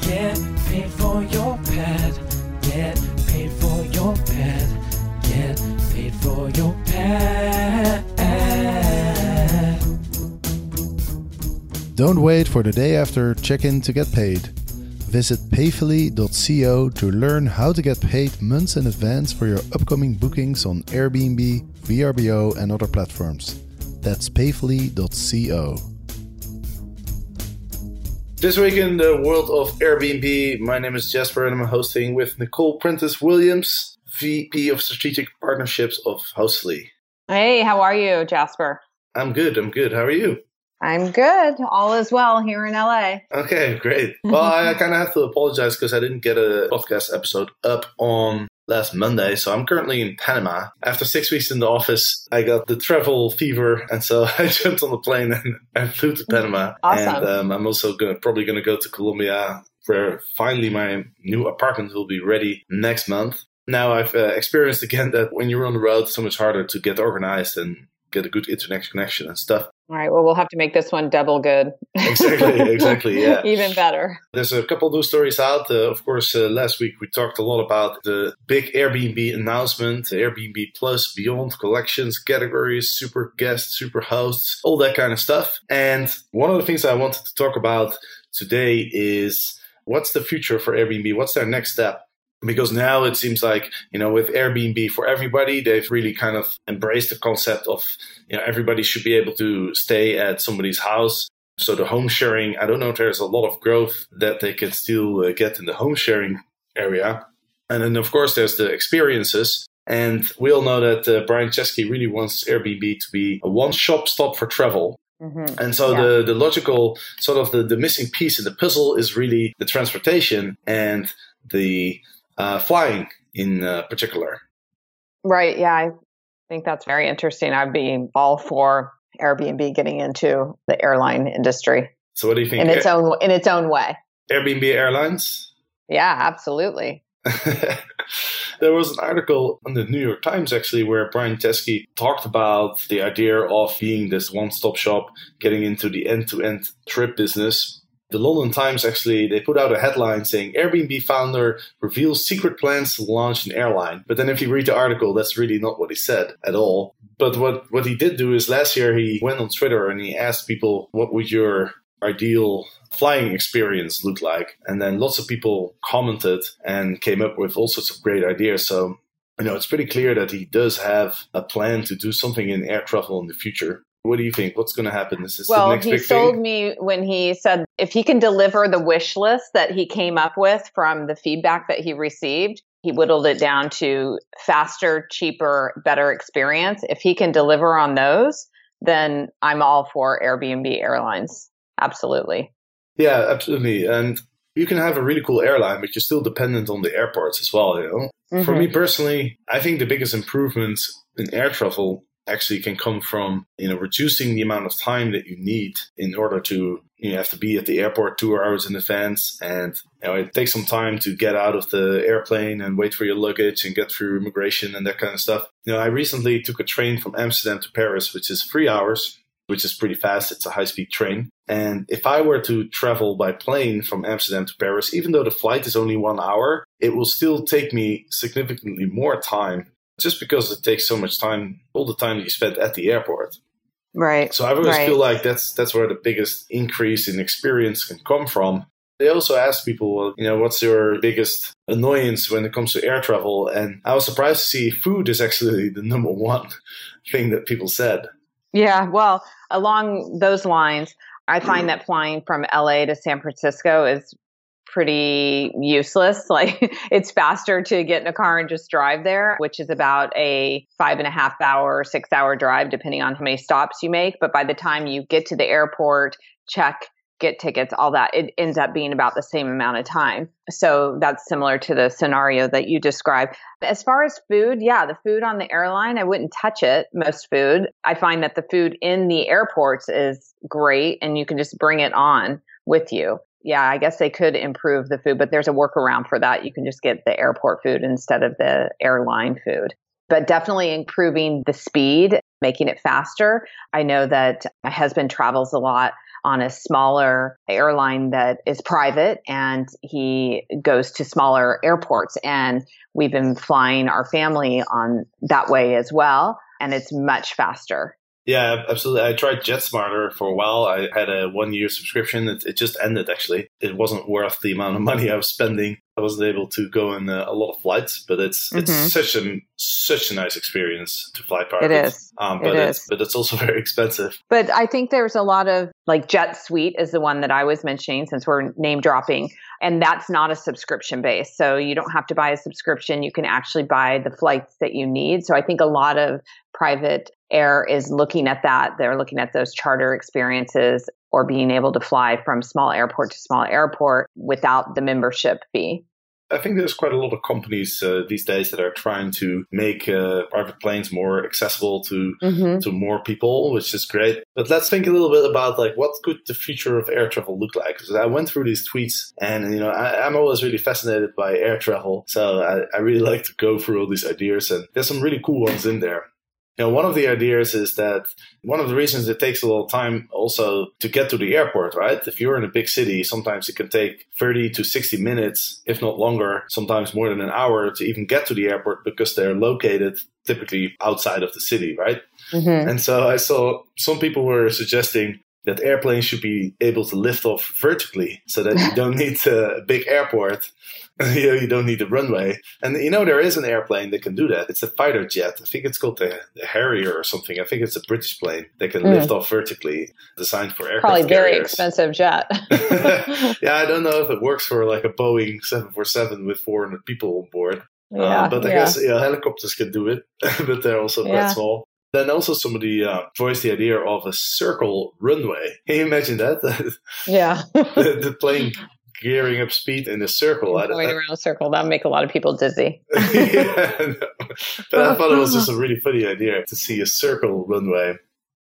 Get paid for your. Get paid for your. Get paid for your. Don't wait for the day after check in to get paid. Visit payfully.co to learn how to get paid months in advance for your upcoming bookings on Airbnb, VRBO, and other platforms. That's payfully.co. This week in the world of Airbnb, my name is Jasper and I'm hosting with Nicole Prentice Williams, VP of Strategic Partnerships of Hostly. Hey, how are you, Jasper? I'm good, I'm good. How are you? I'm good. All is well here in LA. Okay, great. Well, I kind of have to apologize because I didn't get a podcast episode up on last Monday. So I'm currently in Panama. After six weeks in the office, I got the travel fever. And so I jumped on the plane and, and flew to Panama. Awesome. And um, I'm also gonna, probably going to go to Colombia where finally my new apartment will be ready next month. Now I've uh, experienced again that when you're on the road, it's so much harder to get organized and get a good internet connection and stuff. All right. Well, we'll have to make this one double good. Exactly, exactly, yeah. Even better. There's a couple news stories out. Uh, of course, uh, last week we talked a lot about the big Airbnb announcement, Airbnb Plus, Beyond collections, categories, super guests, super hosts, all that kind of stuff. And one of the things I wanted to talk about today is what's the future for Airbnb? What's their next step? Because now it seems like you know with airbnb for everybody they've really kind of embraced the concept of you know everybody should be able to stay at somebody's house so the home sharing i don't know if there's a lot of growth that they can still uh, get in the home sharing area and then of course there's the experiences and we all know that uh, brian chesky really wants airbnb to be a one-shop stop for travel Mhm. and so Yeah. the, the logical sort of the, the missing piece in the puzzle is really the transportation and the uh, flying in uh, particular. Right. Yeah. I think that's very interesting. I'd be all for Airbnb getting into the airline industry So what do you think? in its own in its own way. Airbnb Airlines? Yeah, absolutely. there was an article in the New York Times actually where Brian Chesky talked about the idea of being this one-stop shop, getting into the end-to-end trip business. The London Times actually they put out a headline saying Airbnb founder reveals secret plans to launch an airline. But then if you read the article, that's really not what he said at all. But what what he did do is last year he went on Twitter and he asked people what would your ideal flying experience look like? And then lots of people commented and came up with all sorts of great ideas. So, you know, it's pretty clear that he does have a plan to do something in air travel in the future. What do you think? What's going to happen? This is Well, next he sold thing? me when he said if he can deliver the wish list that he came up with from the feedback that he received, he whittled it down to faster, cheaper, better experience. If he can deliver on those, then I'm all for Airbnb Airlines. Absolutely. Yeah, absolutely. And you can have a really cool airline, but you're still dependent on the airports as well, you know? For Mhm. me personally, I think the biggest improvements in air travel actually can come from you know reducing the amount of time that you need in order to you have to be at the airport two hours in advance. And you know it takes some time to get out of the airplane and wait for your luggage and get through immigration and that kind of stuff. You know i recently took a train from amsterdam to paris which is three hours which is pretty fast. It's a high speed train. And if i were to travel by plane from amsterdam to paris even though the flight is only one hour it will still take me significantly more time just because it takes so much time, all the time that you spend at the airport. Right. So I always Right. feel like that's that's where the biggest increase in experience can come from. They also ask people, well, you know, what's your biggest annoyance when it comes to air travel? And I was surprised to see food is actually the number one thing that people said. Yeah, well, along those lines, I find that flying from LA to San Francisco is pretty useless. Like it's faster to get in a car and just drive there, which is about a five and a half hour, six hour drive, depending on how many stops you make. But by the time you get to the airport, check get tickets, all that, it ends up being about the same amount of time. So that's similar to the scenario that you described. As far as food, yeah, the food on the airline, I wouldn't touch it, most food. I find that the food in the airports is great and you can just bring it on with you. Yeah, I guess they could improve the food, but there's a workaround for that. You can just get the airport food instead of the airline food but definitely improving the speed, making it faster. I know that my husband travels a lot on a smaller airline that is private and he goes to smaller airports and we've been flying our family on that way as well and it's much faster yeah, absolutely. I tried JetSmarter for a while. I had a one year subscription. It, it, just ended actually. It wasn't worth the amount of money I was spending. I wasn't able to go on a, lot of flights, but it's mm-hmm. it's such a such a nice experience to fly private. It is. Um, but it it's but it's also very expensive. But I think there's a lot of like JetSuite is the one that I was mentioning since we're name dropping, and that's not a subscription base. So you don't have to buy a subscription. You can actually buy the flights that you need. So I think a lot of private air is looking at that. They're looking at those charter experiences or being able to fly from small airport to small airport without the membership fee. I think there's quite a lot of companies uh, these days that are trying to make uh, private planes more accessible to mm-hmm. to more people, which is great. But let's think a little bit about like what could the future of air travel look like? Because I went through these tweets, and you know I, am always really fascinated by air travel, so I, I really like to go through all these ideas, and there's some really cool ones in there. You know, one of the ideas is that one of the reasons it takes a little time also to get to the airport, right? If you're in a big city, sometimes it can take 30 to 60 minutes, if not longer, sometimes more than an hour to even get to the airport because they're located typically outside of the city, right? Mm-hmm. And so I saw some people were suggesting that airplanes should be able to lift off vertically so that you don't need a big airport. you, know, you don't need a runway. And you know, there is an airplane that can do that. It's a fighter jet. I think it's called the, the Harrier or something. I think it's a British plane that can mm. lift off vertically, designed for aircraft. Probably very carriers. expensive jet. yeah, I don't know if it works for like a Boeing 747 with 400 people on board. Yeah, uh, but I yeah. guess yeah, helicopters can do it, but they're also quite small. Then also somebody uh, voiced the idea of a circle runway. Can you imagine that? yeah. the, the plane gearing up speed in a circle. I, Going I, around a circle, that would make a lot of people dizzy. yeah, no. But I thought it was just a really funny idea to see a circle runway.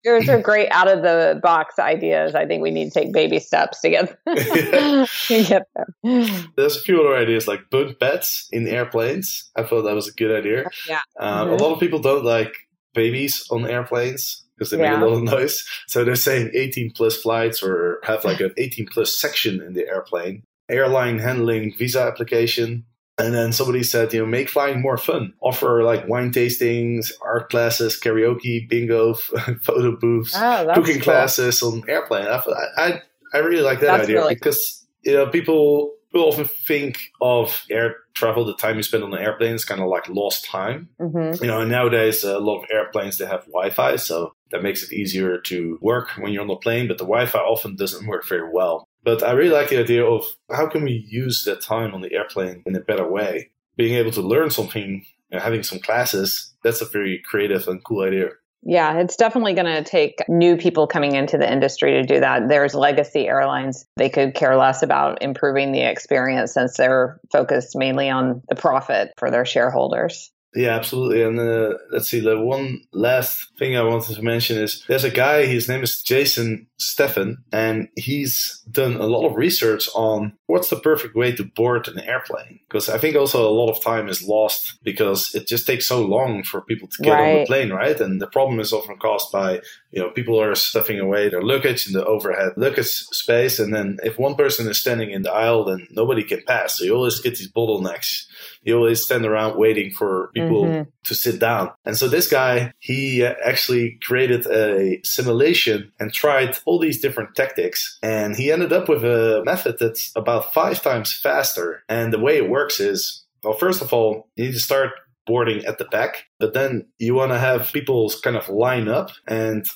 Yours are great out of the box ideas. I think we need to take baby steps to get, to get there. There's a few other ideas like bunk beds in airplanes. I thought that was a good idea. Yeah. Um, Mhm. A lot of people don't like babies on airplanes because they Yeah. make a lot of noise. So they're saying 18 plus flights or have like an 18 plus section in the airplane. Airline handling visa application. And then somebody said, you know, make flying more fun. Offer like wine tastings, art classes, karaoke, bingo, photo booths, Oh, cooking cool. classes on airplane. I, I, I really like that That's idea really because, you know, people people often think of air travel, the time you spend on the airplane is kind of like lost time. hmm You know, and nowadays a lot of airplanes they have Wi-Fi, so that makes it easier to work when you're on the plane. But the Wi-Fi often doesn't work very well. But I really like the idea of how can we use that time on the airplane in a better way? Being able to learn something, you know, having some classes, that's a very creative and cool idea. Yeah, it's definitely going to take new people coming into the industry to do that. There's legacy airlines. They could care less about improving the experience since they're focused mainly on the profit for their shareholders. Yeah, absolutely. And uh, let's see, the one last thing I wanted to mention is there's a guy, his name is Jason Steffen, and he's done a lot of research on what's the perfect way to board an airplane. Because I think also a lot of time is lost because it just takes so long for people to get on the plane, right? And the problem is often caused by, you know, people are stuffing away their luggage in the overhead luggage space. And then if one person is standing in the aisle, then nobody can pass. So you always get these bottlenecks you always stand around waiting for people Mhm. to sit down. And so this guy, he uh, actually created a simulation and tried all these different tactics. And he ended up with a method that's about five times faster. And the way it works is, well, first of all, you need to start boarding at the back, but then you want to have people kind of line up and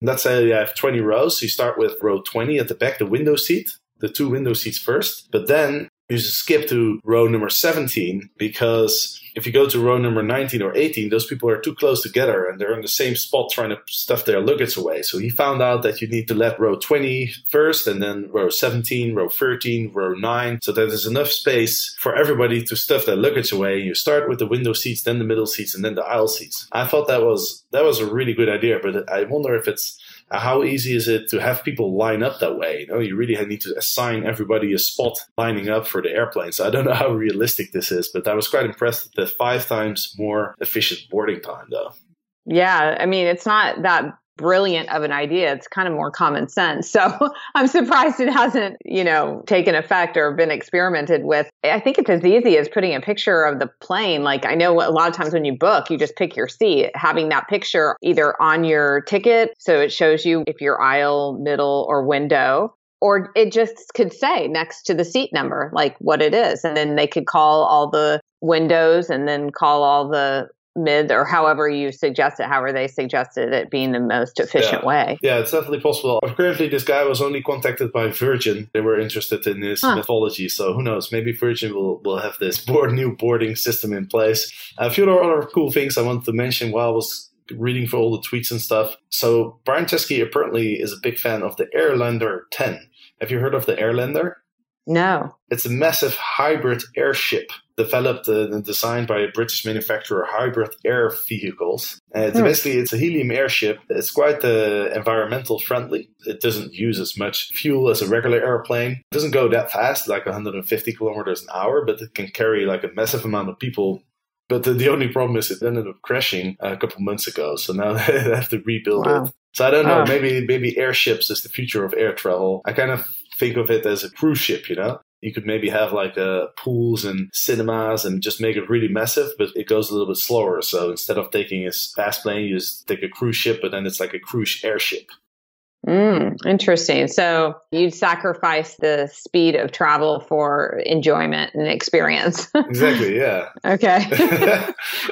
let's say you have 20 rows. So You start with row 20 at the back, the window seat, the two window seats first, but then you just skip to row number 17 because if you go to row number 19 or 18, those people are too close together and they're in the same spot trying to stuff their luggage away. So he found out that you need to let row 20 first and then row 17, row 13, row 9, so that there's enough space for everybody to stuff their luggage away. You start with the window seats, then the middle seats, and then the aisle seats. I thought that was that was a really good idea, but I wonder if it's how easy is it to have people line up that way? You know, you really need to assign everybody a spot lining up for the airplane. So I don't know how realistic this is, but I was quite impressed with the five times more efficient boarding time, though. Yeah, I mean, it's not that brilliant of an idea. It's kind of more common sense. So I'm surprised it hasn't, you know, taken effect or been experimented with. I think it's as easy as putting a picture of the plane. Like I know a lot of times when you book, you just pick your seat, having that picture either on your ticket. So it shows you if you're aisle, middle, or window. Or it just could say next to the seat number, like what it is. And then they could call all the windows and then call all the mid or however you suggest it, however they suggested it being the most efficient yeah. way. Yeah, it's definitely possible. Apparently, this guy was only contacted by Virgin. They were interested in his huh. mythology, so who knows? Maybe Virgin will, will have this board, new boarding system in place. A few other cool things I wanted to mention while I was reading for all the tweets and stuff. So Brian Chesky apparently is a big fan of the Airlander 10. Have you heard of the Airlander? No. It's a massive hybrid airship developed and designed by a British manufacturer, Hybrid Air Vehicles. Uh, it's hmm. Basically, it's a helium airship. It's quite uh, environmental friendly. It doesn't use as much fuel as a regular airplane. It doesn't go that fast, like 150 kilometers an hour, but it can carry like a massive amount of people but the, the, only problem is it ended up crashing a couple months ago. So now they have to rebuild wow. it. So I don't know. Maybe maybe airships is the future of air travel. I kind of think of it as a cruise ship, you know? You could maybe have like uh, pools and cinemas and just make it really massive, but it goes a little bit slower. So instead of taking a fast plane, you just take a cruise ship, but then it's like a cruise airship. Mm, interesting. So you'd sacrifice the speed of travel for enjoyment and experience. exactly. Yeah. okay.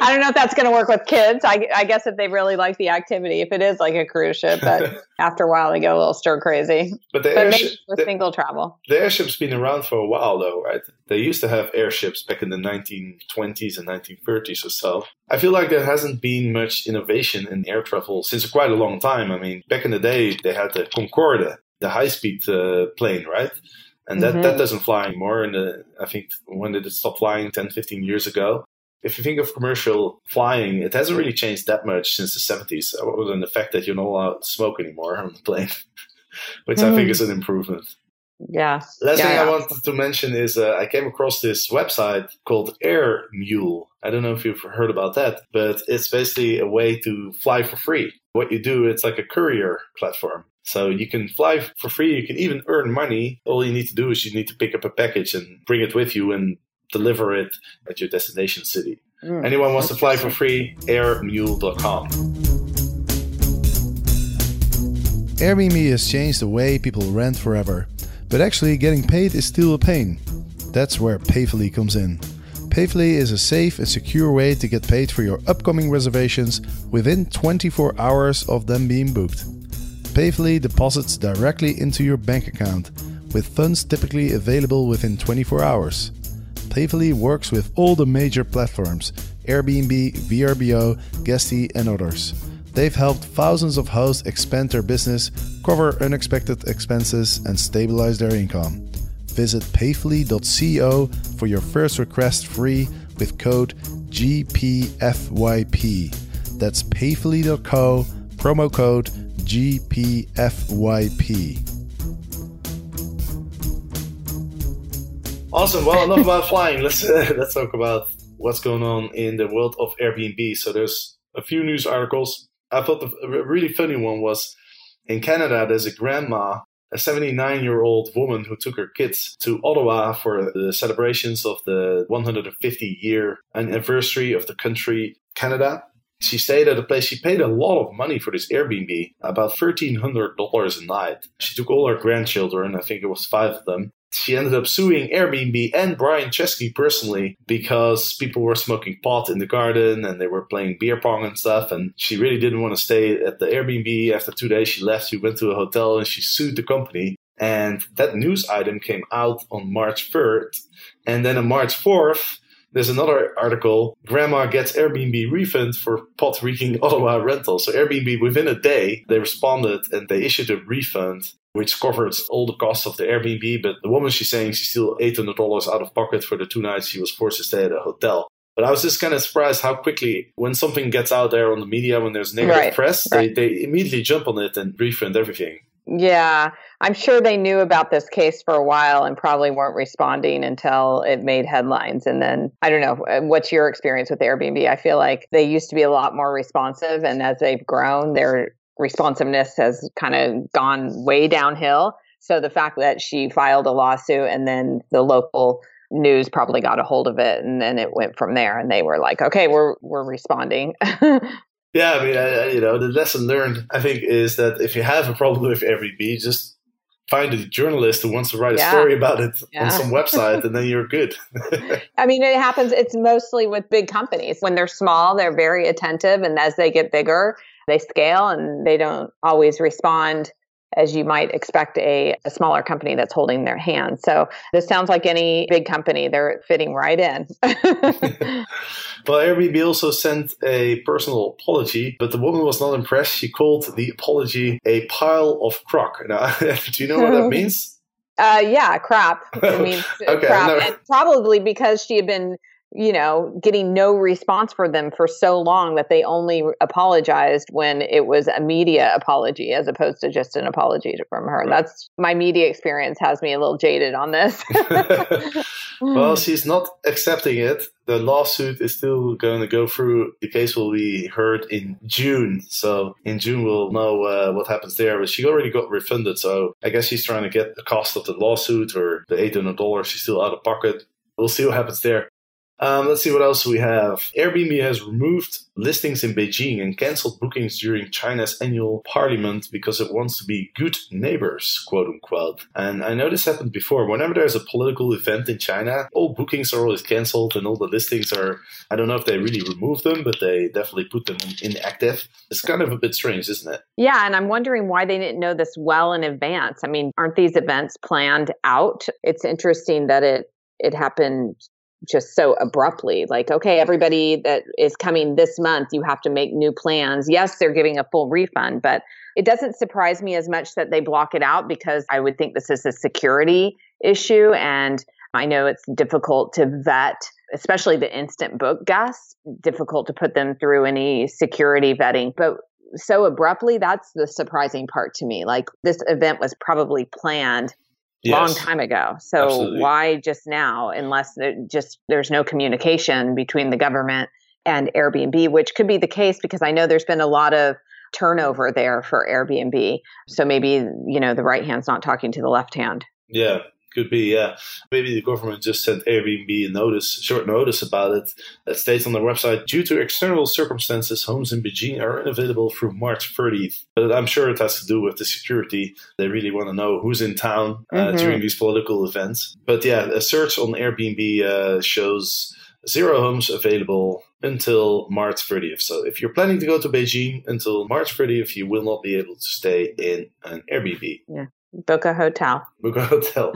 I don't know if that's going to work with kids. I, I, guess if they really like the activity, if it is like a cruise ship, but after a while they go a little stir crazy. But the but airship, for the, single travel. The airship's been around for a while, though, right? They used to have airships back in the 1920s and 1930s or so. I feel like there hasn't been much innovation in air travel since quite a long time. I mean, back in the day, they had the Concorde, the high speed uh, plane, right? And that, mm-hmm. that doesn't fly anymore. And uh, I think when did it stop flying? 10, 15 years ago. If you think of commercial flying, it hasn't really changed that much since the 70s, other than the fact that you're not allowed to smoke anymore on the plane, which mm. I think mm. is an improvement. Yeah. Last yeah, thing yeah. I wanted to mention is uh, I came across this website called Air Mule. I don't know if you've heard about that, but it's basically a way to fly for free. What you do, it's like a courier platform. So you can fly for free. You can even earn money. All you need to do is you need to pick up a package and bring it with you and deliver it at your destination city. Mm, Anyone wants to fly for free? Airmule.com. Airbnb has changed the way people rent forever. But actually, getting paid is still a pain. That's where Payfully comes in. Payfully is a safe and secure way to get paid for your upcoming reservations within 24 hours of them being booked. Payfully deposits directly into your bank account, with funds typically available within 24 hours. Payfully works with all the major platforms Airbnb, VRBO, Guesty, and others. They've helped thousands of hosts expand their business, cover unexpected expenses, and stabilize their income. Visit payfully.co for your first request free with code GPFYP. That's payfully.co, promo code GPFYP. Awesome. Well, enough about flying. Let's uh, let's talk about what's going on in the world of Airbnb. So there's a few news articles I thought the really funny one was in Canada, there's a grandma, a 79 year old woman who took her kids to Ottawa for the celebrations of the 150 year anniversary of the country, Canada. She stayed at a place. She paid a lot of money for this Airbnb, about $1,300 a night. She took all her grandchildren, I think it was five of them, she ended up suing Airbnb and Brian Chesky personally because people were smoking pot in the garden and they were playing beer pong and stuff. And she really didn't want to stay at the Airbnb. After two days, she left. She went to a hotel and she sued the company. And that news item came out on March 3rd. And then on March 4th, There's another article Grandma gets Airbnb refund for pot reeking Ottawa rental. So, Airbnb, within a day, they responded and they issued a refund which covers all the costs of the Airbnb. But the woman, she's saying she's still $800 out of pocket for the two nights she was forced to stay at a hotel. But I was just kind of surprised how quickly, when something gets out there on the media, when there's negative Right, press, right. They, they immediately jump on it and refund everything. Yeah, I'm sure they knew about this case for a while and probably weren't responding until it made headlines. And then I don't know, uh, what's your experience with Airbnb? I feel like they used to be a lot more responsive, and as they've grown, their responsiveness has kind of gone way downhill. So the fact that she filed a lawsuit and then the local news probably got a hold of it and then it went from there and they were like okay we're we're responding Yeah, I mean, I, you know, the lesson learned, I think, is that if you have a problem with every Airbnb, just find a journalist who wants to write a Yeah. story about it Yeah. on some website, and then you're good. I mean, it happens. It's mostly with big companies. When they're small, they're very attentive. And as they get bigger, they scale and they don't always respond as you might expect a, a smaller company that's holding their hand. So this sounds like any big company. They're fitting right in. well, Airbnb also sent a personal apology, but the woman was not impressed. She called the apology a pile of crock. Now, do you know what that means? Uh, yeah, crap. I mean, Okay, crap. no. And probably because she had been, you know, getting no response for them for so long that they only apologized when it was a media apology as opposed to just an apology from her. That's my media experience has me a little jaded on this. well, she's not accepting it. The lawsuit is still going to go through. The case will be heard in June. So in June, we'll know uh, what happens there. But she already got refunded. So I guess she's trying to get the cost of the lawsuit or the $800 she's still out of pocket. We'll see what happens there. Um, let's see what else we have. Airbnb has removed listings in Beijing and cancelled bookings during China's annual parliament because it wants to be good neighbors, quote unquote. And I know this happened before. Whenever there's a political event in China, all bookings are always cancelled and all the listings are, I don't know if they really remove them, but they definitely put them inactive. It's kind of a bit strange, isn't it? yeah, and I'm wondering why they didn't know this well in advance. I mean, aren't these events planned out? It's interesting that it it happened just so abruptly like okay everybody that is coming this month you have to make new plans. Yes they're giving a full refund but it doesn't surprise me as much that they block it out because i would think this is a security issue and i know it's difficult to vet especially the instant book guests difficult to put them through any security vetting but so abruptly that's the surprising part to me like this event was probably planned long time ago. So Absolutely. why just now, unless there just there's no communication between the government and Airbnb, which could be the case because I know there's been a lot of turnover there for Airbnb. So maybe you know the right hand's not talking to the left hand. Yeah, could be. Yeah, maybe the government just sent Airbnb a notice, short notice about it. That states on their website, due to external circumstances, homes in Beijing are unavailable through March 30th. But I'm sure it has to do with the security. They really want to know who's in town uh, Mhm. during these political events. But yeah, a search on Airbnb uh, shows zero homes available until March 30th. So if you're planning to go to Beijing until March 30th, you will not be able to stay in an Airbnb. Book a hotel. Book a hotel.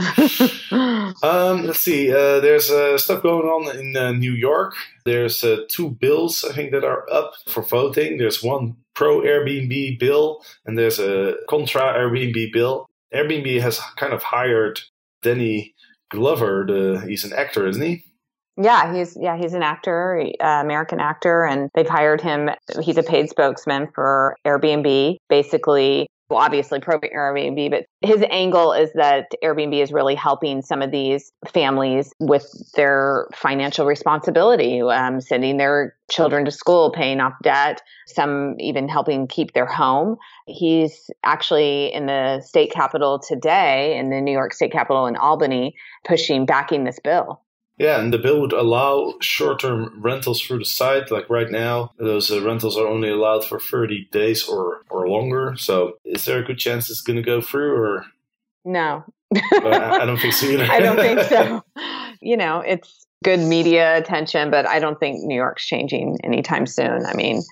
Um, let's see. Uh, there's uh, stuff going on in uh, New York. There's uh, two bills I think that are up for voting. There's one pro Airbnb bill and there's a contra Airbnb bill. Airbnb has kind of hired Danny Glover. The, he's an actor, isn't he? Yeah, he's yeah he's an actor, uh, American actor, and they've hired him. He's a paid spokesman for Airbnb. Basically, well, obviously pro Airbnb, but his angle is that Airbnb is really helping some of these families with their financial responsibility, um, sending their children to school, paying off debt, some even helping keep their home. He's actually in the state capitol today, in the New York State Capitol in Albany, pushing backing this bill. Yeah, and the bill would allow short-term rentals through the site. Like right now, those uh, rentals are only allowed for 30 days or, or longer. So is there a good chance it's going to go through or No, I I don't think so either. I don't think so. You know, it's good media attention, but I don't think New York's changing anytime soon. I mean,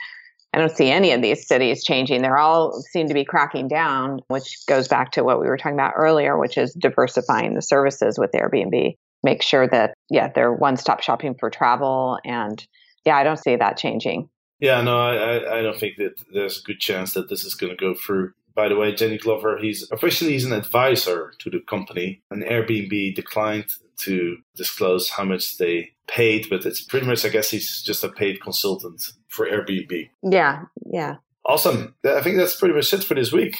I don't see any of these cities changing. They're all seem to be cracking down, which goes back to what we were talking about earlier, which is diversifying the services with Airbnb. Make sure that, yeah, they're one stop shopping for travel. And yeah, I don't see that changing. Yeah, no, I, I don't think that there's a good chance that this is going to go through. By the way, Danny Glover, he's officially he's an advisor to the company, and Airbnb declined to disclose how much they paid, but it's pretty much, I guess, he's just a paid consultant for Airbnb. Yeah, yeah. Awesome. I think that's pretty much it for this week.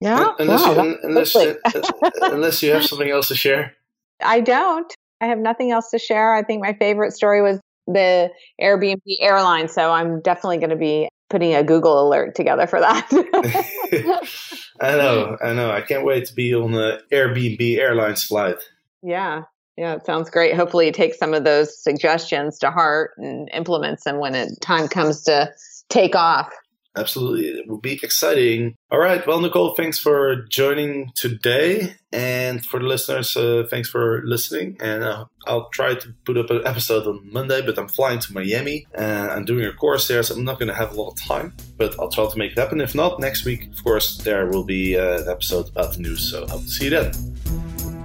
Yeah. Unless, wow, you, unless, uh, uh, unless you have something else to share. I don't. I have nothing else to share. I think my favorite story was the Airbnb airline. So I'm definitely going to be putting a Google alert together for that. I know, I know. I can't wait to be on the Airbnb Airlines flight. Yeah, yeah, it sounds great. Hopefully, you take some of those suggestions to heart and implements them when it time comes to take off. Absolutely. It will be exciting. All right. Well, Nicole, thanks for joining today. And for the listeners, uh, thanks for listening. And uh, I'll try to put up an episode on Monday, but I'm flying to Miami and I'm doing a course there, so I'm not going to have a lot of time. But I'll try to make it happen. If not, next week, of course, there will be uh, an episode about the news. So I'll see you then.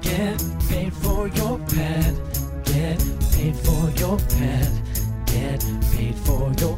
Get paid for your pad. Get paid for your pad. Get paid for your